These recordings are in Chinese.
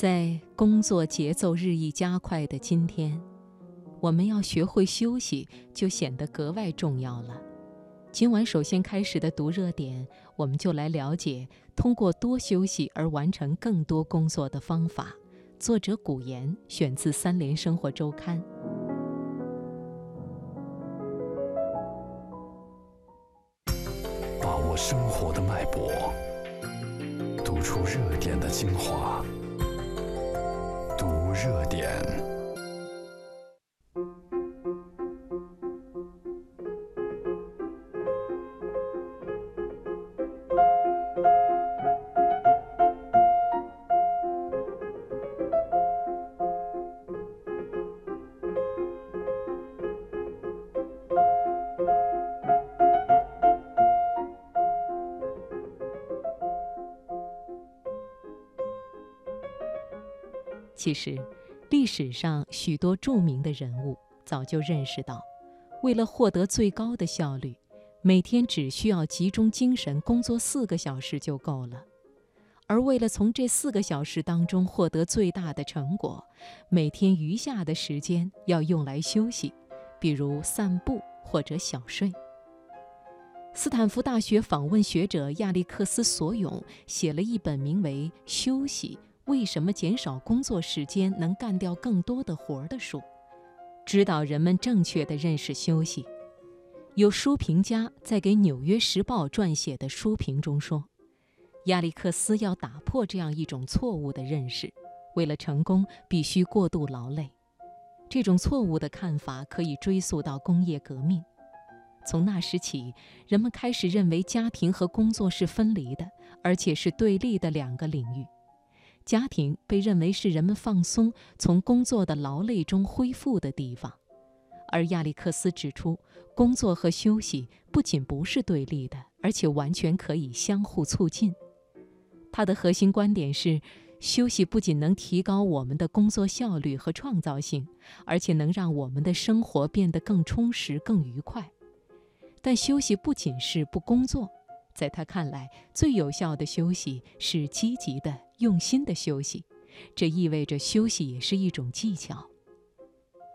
在工作节奏日益加快的今天，我们要学会休息，就显得格外重要了。今晚首先开始的读热点，我们就来了解通过多休息而完成更多工作的方法。作者古言，选自《三联生活周刊》。把握生活的脉搏，读出热点的精华。热点。其实，历史上许多著名的人物早就认识到，为了获得最高的效率，每天只需要集中精神工作四个小时就够了；而为了从这四个小时当中获得最大的成果，每天余下的时间要用来休息，比如散步或者小睡。斯坦福大学访问学者亚历克斯·索永写了一本名为《休息》。为什么减少工作时间能干掉更多的活儿的书，指导人们正确的认识休息。有书评家在给《纽约时报》撰写的书评中说，亚历克斯要打破这样一种错误的认识：为了成功，必须过度劳累。这种错误的看法可以追溯到工业革命。从那时起，人们开始认为家庭和工作是分离的，而且是对立的两个领域。家庭被认为是人们放松、从工作的劳累中恢复的地方，而亚历克斯指出，工作和休息不仅不是对立的，而且完全可以相互促进。他的核心观点是，休息不仅能提高我们的工作效率和创造性，而且能让我们的生活变得更充实、更愉快。但休息不仅是不工作。在他看来，最有效的休息是积极的、用心的休息，这意味着休息也是一种技巧。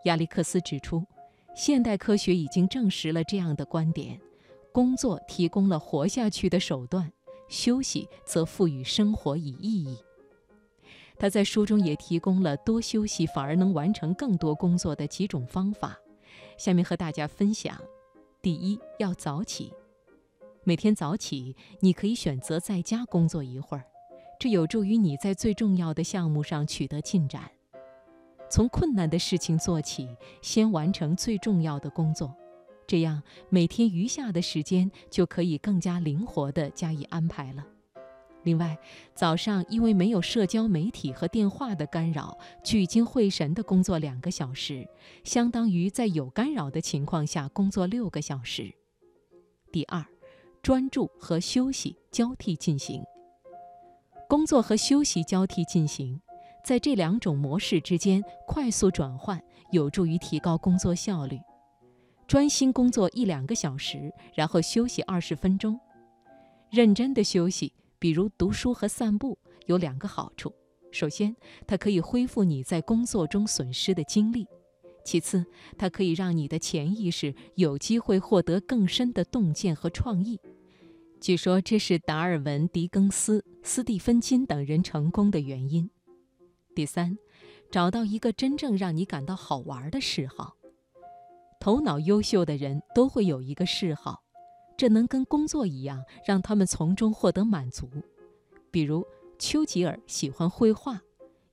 亚历克斯指出，现代科学已经证实了这样的观点：工作提供了活下去的手段，休息则赋予生活以意义。他在书中也提供了多休息反而能完成更多工作的几种方法，下面和大家分享。第一，要早起。每天早起，你可以选择在家工作一会儿，这有助于你在最重要的项目上取得进展。从困难的事情做起，先完成最重要的工作，这样每天余下的时间就可以更加灵活地加以安排了。另外，早上因为没有社交媒体和电话的干扰，聚精会神地工作两个小时，相当于在有干扰的情况下工作六个小时。第二。专注和休息交替进行，工作和休息交替进行，在这两种模式之间快速转换，有助于提高工作效率。专心工作一两个小时，然后休息二十分钟。认真的休息，比如读书和散步，有两个好处：首先，它可以恢复你在工作中损失的精力。其次，它可以让你的潜意识有机会获得更深的洞见和创意。据说这是达尔文、狄更斯、斯蒂芬金等人成功的原因。第三，找到一个真正让你感到好玩的嗜好。头脑优秀的人都会有一个嗜好，这能跟工作一样，让他们从中获得满足。比如，丘吉尔喜欢绘画。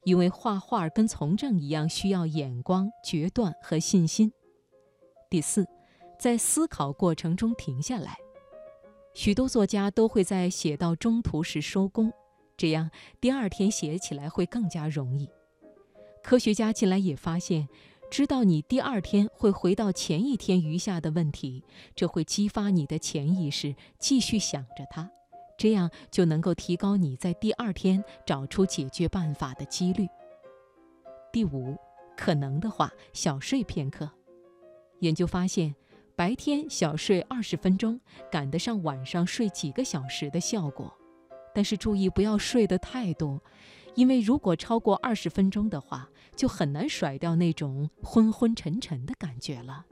因为画画跟从政一样，需要眼光、决断和信心。第四，在思考过程中停下来。许多作家都会在写到中途时收工，这样第二天写起来会更加容易。科学家近来也发现，知道你第二天会回到前一天余下的问题，这会激发你的潜意识继续想着它。这样就能够提高你在第二天找出解决办法的几率。第五，可能的话，小睡片刻。研究发现，白天小睡二十分钟，赶得上晚上睡几个小时的效果。但是注意不要睡得太多，因为如果超过二十分钟的话，就很难甩掉那种昏昏沉沉的感觉了。